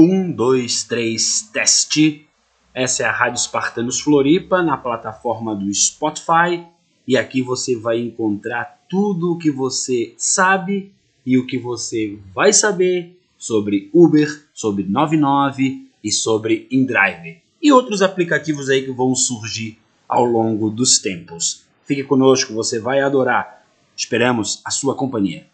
Um, dois, três, teste. Essa é a Rádio Espartanos Floripa na plataforma do Spotify e aqui você vai encontrar tudo o que você sabe e o que você vai saber sobre Uber, sobre 99 e sobre InDrive e outros aplicativos aí que vão surgir ao longo dos tempos. Fique conosco, você vai adorar. Esperamos a sua companhia.